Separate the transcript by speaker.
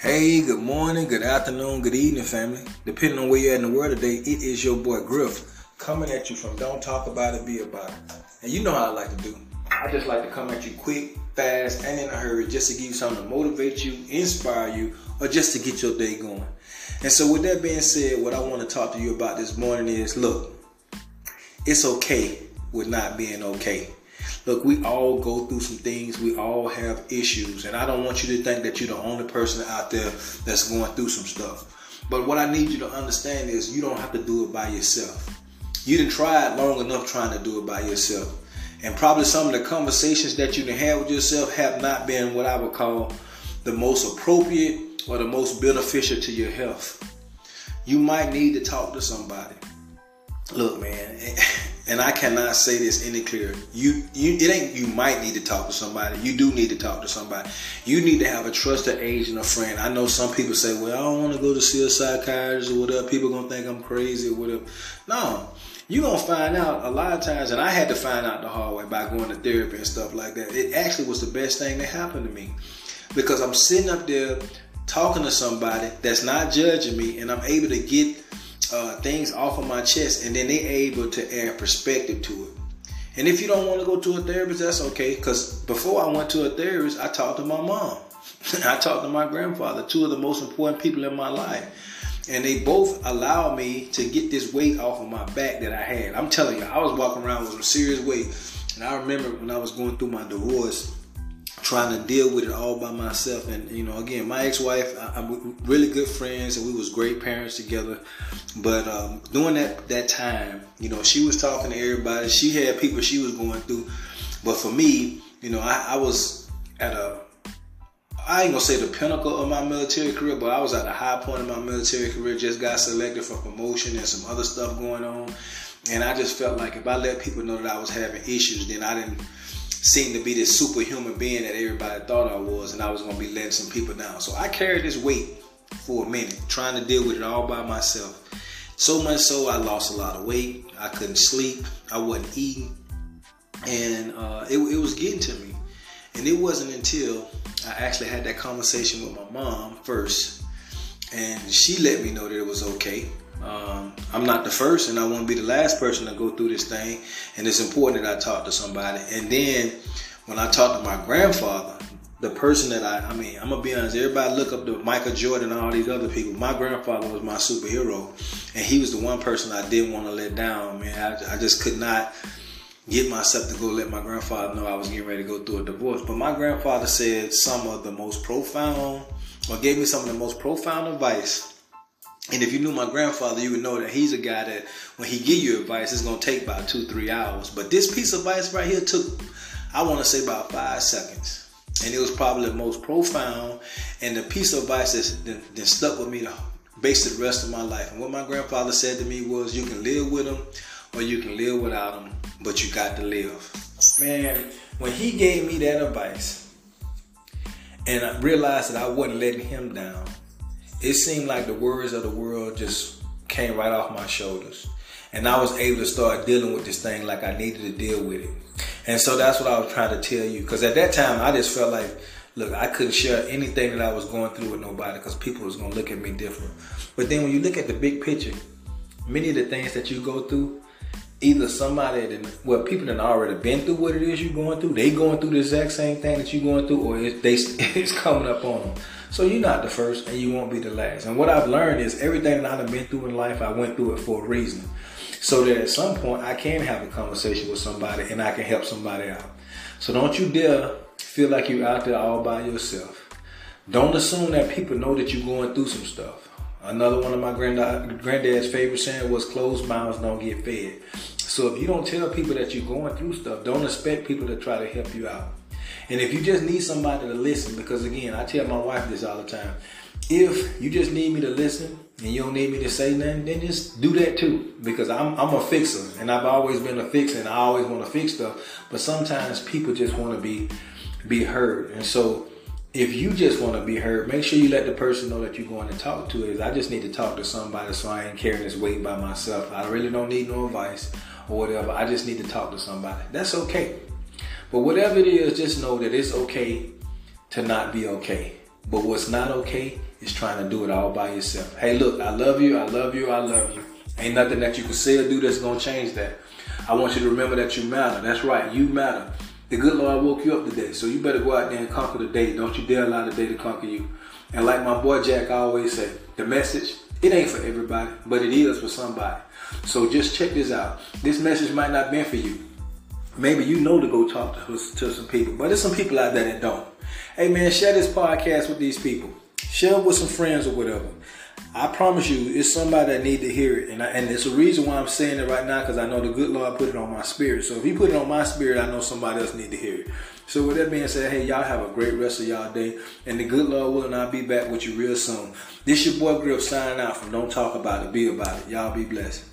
Speaker 1: Hey, good morning, good afternoon, good evening, family. Depending on where you're at in the world today, it is your boy Griff coming at you from Don't Talk About It, Be About It. And you know how I like to do. I just like to come at you quick, fast, and in a hurry just to give you something to motivate you, inspire you, or just to get your day going. And so, with that being said, what I want to talk to you about this morning is look, it's okay with not being okay. Look, we all go through some things. We all have issues. And I don't want you to think that you're the only person out there that's going through some stuff. But what I need you to understand is you don't have to do it by yourself. You didn't try it long enough trying to do it by yourself. And probably some of the conversations that you can have with yourself have not been what I would call the most appropriate or the most beneficial to your health. You might need to talk to somebody. Look, man, and I cannot say this any clearer. You, you, it ain't. You might need to talk to somebody. You do need to talk to somebody. You need to have a trusted agent or friend. I know some people say, "Well, I don't want to go to see a psychiatrist or whatever. People gonna think I'm crazy or whatever." No, you gonna find out a lot of times, and I had to find out the hard way by going to therapy and stuff like that. It actually was the best thing that happened to me because I'm sitting up there talking to somebody that's not judging me, and I'm able to get uh, things off of my chest, and then they're able to add perspective to it. And if you don't want to go to a therapist, that's okay. Because before I went to a therapist, I talked to my mom. I talked to my grandfather, two of the most important people in my life. And they both allowed me to get this weight off of my back that I had. I'm telling you, I was walking around with some serious weight. And I remember when I was going through my divorce, trying to deal with it all by myself. And you know, again, my ex-wife, I, am really good friends, and we was great parents together. But um, during that that time, you know, she was talking to everybody. She had people she was going through. But for me, you know, I, I was at a I ain't gonna say the pinnacle of my military career, but I was at the high point of my military career. Just got selected for promotion and some other stuff going on, and I just felt like if I let people know that I was having issues, then I didn't seemed to be this superhuman being that everybody thought I was, and I was gonna be letting some people down. So I carried this weight for a minute, trying to deal with it all by myself. So much so, I lost a lot of weight. I couldn't sleep. I wasn't eating, and uh, it, it was getting to me. And it wasn't until I actually had that conversation with my mom first, and she let me know that it was okay. Um, I'm not the first, and I won't be the last person to go through this thing. And it's important that I talk to somebody. And then when I talk to my grandfather, the person that I, I mean, I'm gonna be honest. Everybody look up to Michael Jordan and all these other people. My grandfather was my superhero, and he was the one person I didn't want to let down. Man, I, I just could not get myself to go let my grandfather know I was getting ready to go through a divorce. But my grandfather said some of the most profound, or gave me some of the most profound advice and if you knew my grandfather, you would know that he's a guy that when he give you advice, it's gonna take about two, three hours. But this piece of advice right here took, I want to say about five seconds, and it was probably the most profound and the piece of advice that, that stuck with me the base the rest of my life. And what my grandfather said to me was, "You can live with him, or you can live without him, but you got to live." Man, when he gave me that advice, and I realized that I wasn't letting him down it seemed like the worries of the world just came right off my shoulders. And I was able to start dealing with this thing like I needed to deal with it. And so that's what I was trying to tell you. Because at that time, I just felt like, look, I couldn't share anything that I was going through with nobody because people was going to look at me different. But then when you look at the big picture, many of the things that you go through, either somebody that, well, people that already been through what it is you're going through, they going through the exact same thing that you're going through, or it, they, it's coming up on them. So you're not the first and you won't be the last. And what I've learned is everything that I've been through in life, I went through it for a reason. So that at some point I can have a conversation with somebody and I can help somebody out. So don't you dare feel like you're out there all by yourself. Don't assume that people know that you're going through some stuff. Another one of my granddad, granddad's favorite saying was closed mouths don't get fed. So if you don't tell people that you're going through stuff, don't expect people to try to help you out. And if you just need somebody to listen, because again, I tell my wife this all the time. If you just need me to listen and you don't need me to say nothing, then just do that too. Because I'm I'm a fixer and I've always been a fixer and I always want to fix stuff. But sometimes people just want to be be heard. And so if you just want to be heard, make sure you let the person know that you're going to talk to is I just need to talk to somebody so I ain't carrying this weight by myself. I really don't need no advice or whatever. I just need to talk to somebody. That's okay. But whatever it is, just know that it's okay to not be okay. But what's not okay is trying to do it all by yourself. Hey, look, I love you, I love you, I love you. Ain't nothing that you can say or do that's gonna change that. I want you to remember that you matter. That's right, you matter. The good Lord woke you up today, so you better go out there and conquer the day. Don't you dare allow the day to conquer you. And like my boy Jack always say, the message, it ain't for everybody, but it is for somebody. So just check this out. This message might not be for you. Maybe you know to go talk to, to some people, but there's some people out there that don't. Hey man, share this podcast with these people. Share it with some friends or whatever. I promise you, it's somebody that need to hear it, and I, and it's a reason why I'm saying it right now because I know the good Lord put it on my spirit. So if He put it on my spirit, I know somebody else need to hear it. So with that being said, hey y'all have a great rest of y'all day, and the good Lord willing, I'll be back with you real soon. This your boy Griff signing out from Don't Talk About It, Be About It. Y'all be blessed.